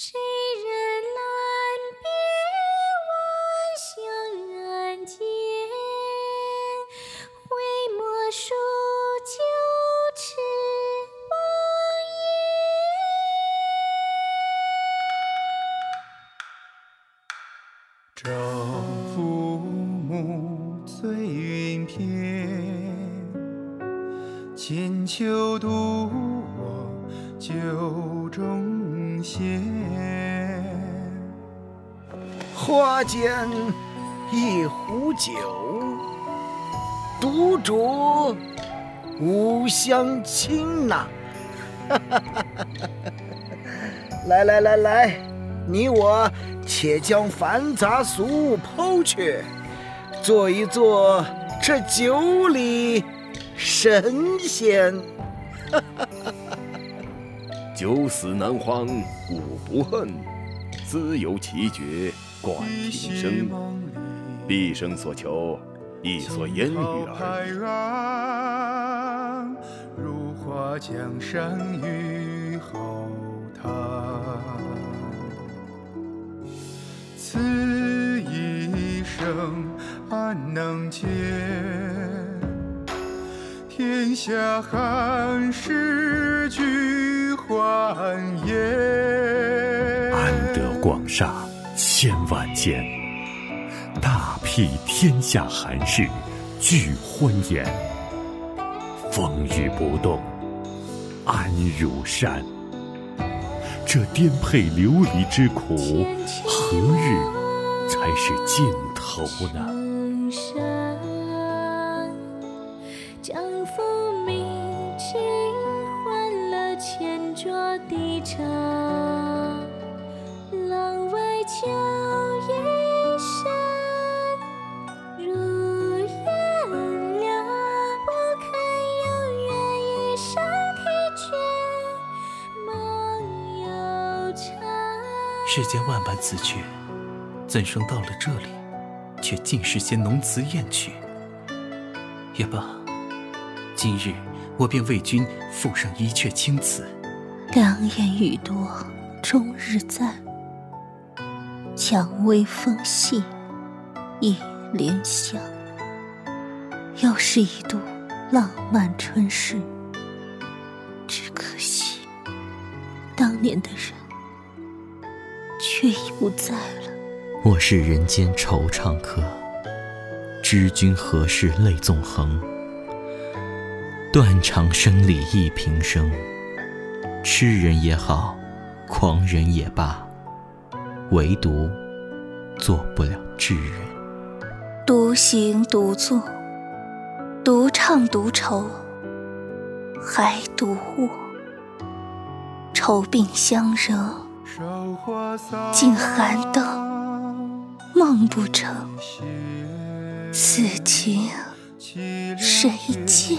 谁人拦别我乡人间？回墨书九尺朝父暮，醉云片。千秋独我酒中闲。花间一壶酒，独酌无相亲呐。来来来来，你我且将繁杂俗物抛却，做一做这酒里。神仙，酒死难荒五不恨，自有奇绝冠平生。毕生所求，一所烟雨儿。如画江山雨后堂，此一生安能解？天下寒士俱欢颜，安得广厦千万间，大庇天下寒士俱欢颜。风雨不动，安如山。这颠沛流离之苦，何日才是尽头呢？低茶，廊外秋意深，如烟凉。不肯永远一生疲倦，梦悠长。世间万般词句，怎生到了这里，却尽是些浓词艳曲？也罢，今日我便为君赋上一阙青词。良言语多终日在，蔷薇风细一莲香。又是一度浪漫春事，只可惜当年的人却已不在了。我是人间惆怅客，知君何事泪纵横？断肠声里忆平生。痴人也好，狂人也罢，唯独做不了智人。独行独坐，独唱独愁，还独卧，愁鬓相惹，竟寒灯梦不成。此情谁见？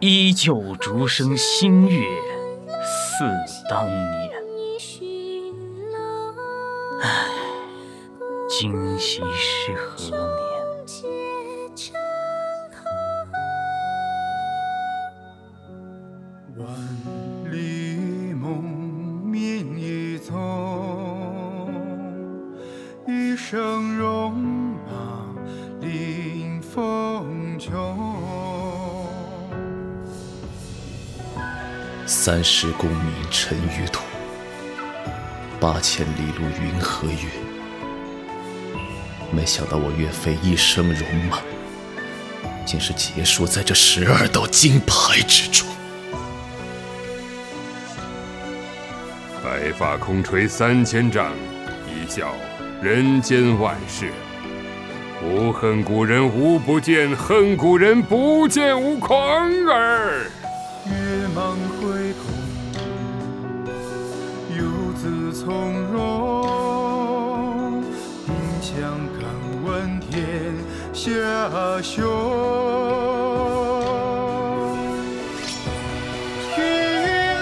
依旧竹声新月似当年。唉，今夕是何年？生戎马临风穷，三十功名尘与土，八千里路云和月。没想到我岳飞一生戎马，竟是结束在这十二道金牌之中。白发空垂三千丈，一笑。人间万事，吾恨古人无不见，恨古人不见吾狂儿。回空游子从容，定将敢问天下雄。听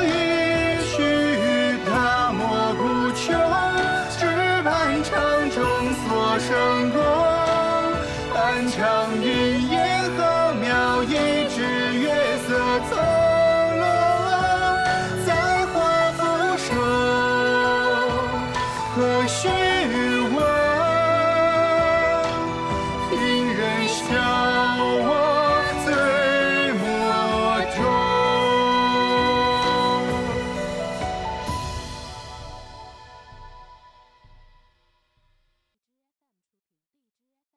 一曲大漠孤城，只盼长终所生。